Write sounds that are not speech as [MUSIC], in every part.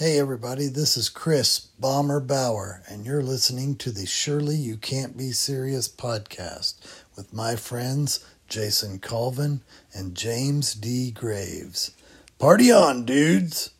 Hey, everybody, this is Chris Bomber Bauer, and you're listening to the Surely You Can't Be Serious podcast with my friends Jason Colvin and James D. Graves. Party on, dudes!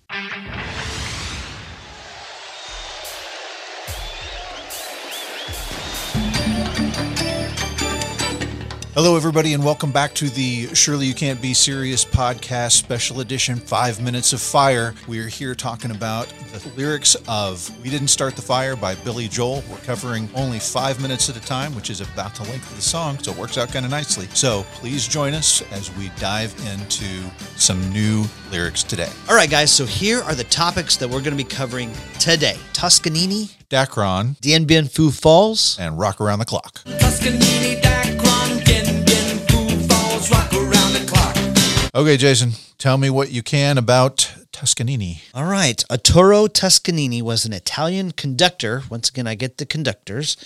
Hello, everybody, and welcome back to the Surely You Can't Be Serious podcast, special edition Five Minutes of Fire. We are here talking about the lyrics of We Didn't Start the Fire by Billy Joel. We're covering only five minutes at a time, which is about the length of the song, so it works out kind of nicely. So please join us as we dive into some new lyrics today. All right, guys, so here are the topics that we're going to be covering today Toscanini, Dacron Dien Bien Phu Falls, and Rock Around the Clock. Toscanini, Dacron, Okay, Jason, tell me what you can about Toscanini. All right. Arturo Toscanini was an Italian conductor. Once again, I get the conductors.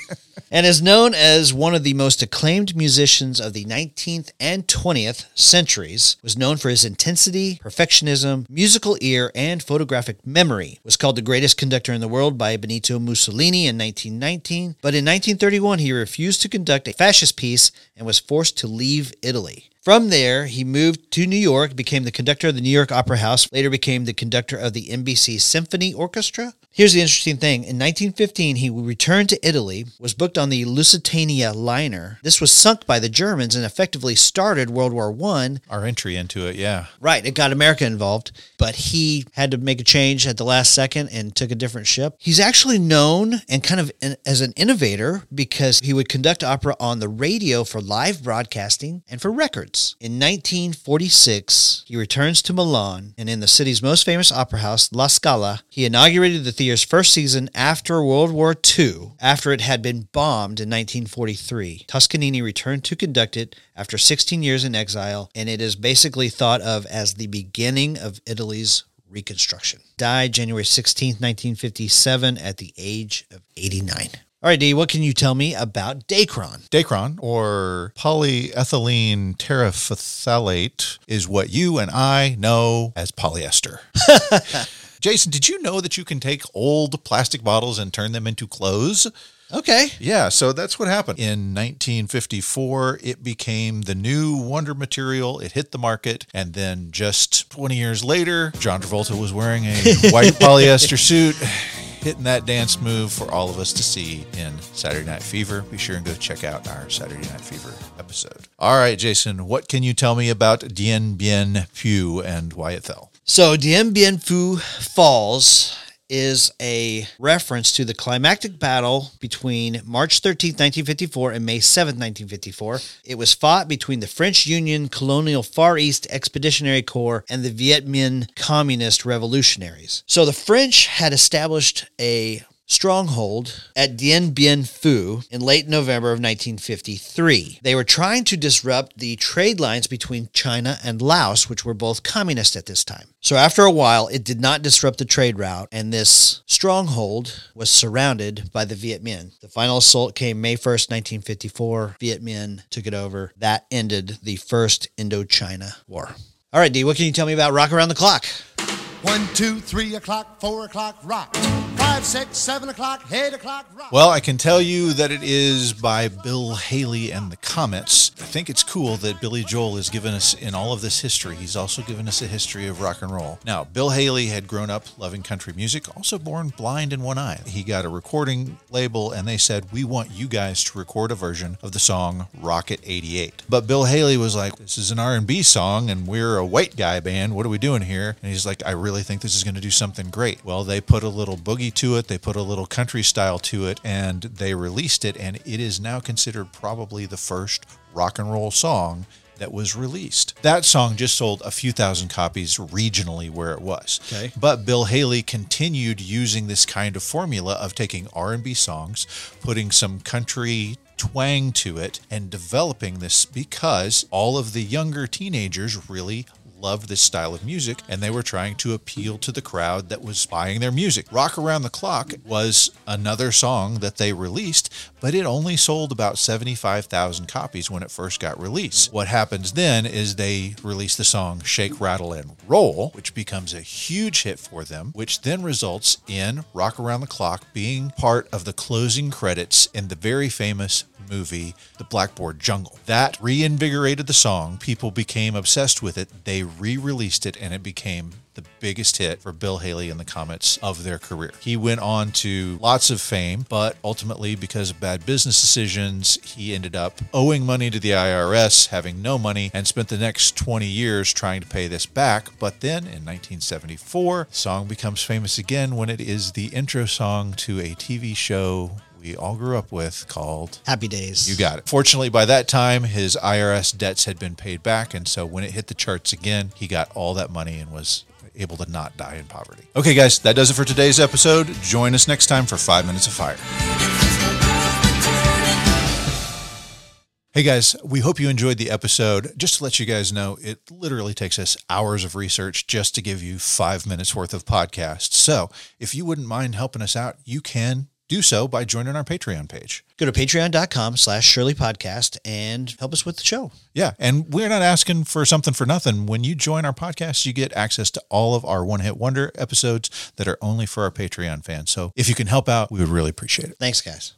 [LAUGHS] and is known as one of the most acclaimed musicians of the 19th and 20th centuries. Was known for his intensity, perfectionism, musical ear, and photographic memory. Was called the greatest conductor in the world by Benito Mussolini in 1919, but in 1931 he refused to conduct a fascist piece and was forced to leave Italy. From there, he moved to New York, became the conductor of the New York Opera House, later became the conductor of the NBC Symphony Orchestra. Here's the interesting thing. In 1915, he returned to Italy, was booked on the Lusitania liner. This was sunk by the Germans and effectively started World War I. Our entry into it, yeah. Right, it got America involved, but he had to make a change at the last second and took a different ship. He's actually known and kind of an, as an innovator because he would conduct opera on the radio for live broadcasting and for records. In 1946, he returns to Milan and in the city's most famous opera house, La Scala, he inaugurated the theater's first season after World War II, after it had been bombed in 1943. Toscanini returned to conduct it after 16 years in exile, and it is basically thought of as the beginning of Italy's reconstruction. Died January 16th, 1957, at the age of 89. All right, D, what can you tell me about Dacron? Dacron, or polyethylene terephthalate, is what you and I know as polyester. [LAUGHS] Jason, did you know that you can take old plastic bottles and turn them into clothes? Okay. Yeah, so that's what happened. In 1954, it became the new wonder material. It hit the market. And then just 20 years later, John Travolta was wearing a [LAUGHS] white polyester suit, hitting that dance move for all of us to see in Saturday Night Fever. Be sure and go check out our Saturday Night Fever episode. All right, Jason, what can you tell me about Dien Bien Phu and why it fell? So, Dien Bien Phu Falls is a reference to the climactic battle between March 13, 1954 and May 7, 1954. It was fought between the French Union Colonial Far East Expeditionary Corps and the Viet Minh Communist Revolutionaries. So the French had established a stronghold at Dien Bien Phu in late November of 1953. They were trying to disrupt the trade lines between China and Laos, which were both communist at this time. So after a while, it did not disrupt the trade route, and this stronghold was surrounded by the Viet Minh. The final assault came May 1st, 1954. Viet Minh took it over. That ended the First Indochina War. All right, D, what can you tell me about Rock Around the Clock? One, two, three o'clock, four o'clock, rock. Five, six, seven o'clock, eight o'clock, rock. Well, I can tell you that it is by Bill Haley and the Comets. I think it's cool that Billy Joel has given us, in all of this history, he's also given us a history of rock and roll. Now, Bill Haley had grown up loving country music, also born blind in one eye. He got a recording label and they said, We want you guys to record a version of the song Rocket 88. But Bill Haley was like, This is an R&B song and we're a white guy band. What are we doing here? And he's like, I really think this is going to do something great. Well, they put a little boogie to it, they put a little country style to it, and they released it, and it is now considered probably the first rock and roll song that was released. That song just sold a few thousand copies regionally where it was. Okay. But Bill Haley continued using this kind of formula of taking R&B songs, putting some country twang to it and developing this because all of the younger teenagers really loved this style of music and they were trying to appeal to the crowd that was buying their music. Rock Around the Clock was another song that they released, but it only sold about 75,000 copies when it first got released. What happens then is they release the song Shake, Rattle, and Roll, which becomes a huge hit for them, which then results in Rock Around the Clock being part of the closing credits in the very famous movie The Blackboard Jungle. That reinvigorated the song. People became obsessed with it. They re released it and it became the biggest hit for Bill Haley and the Comets of their career. He went on to lots of fame, but ultimately, because of bad business decisions, he ended up owing money to the IRS, having no money, and spent the next 20 years trying to pay this back. But then in 1974, the song becomes famous again when it is the intro song to a TV show we all grew up with called Happy Days. you got it. Fortunately, by that time, his IRS debts had been paid back. And so when it hit the charts again, he got all that money and was able to not die in poverty. Okay, guys, that does it for today's episode. Join us next time for Five Minutes of Fire. Hey guys, we hope you enjoyed the episode. Just to let you guys know, it literally takes us hours of research just to give you five minutes worth of podcast. So if you wouldn't mind helping us out, you can do so by joining our Patreon page. Go to patreon.com slash Shirley Podcast and help us with the show. Yeah, and we're not asking for something for nothing. When you join our podcast, you get access to all of our One Hit Wonder episodes that are only for our Patreon fans. So if you can help out, we would really appreciate it. Thanks, guys.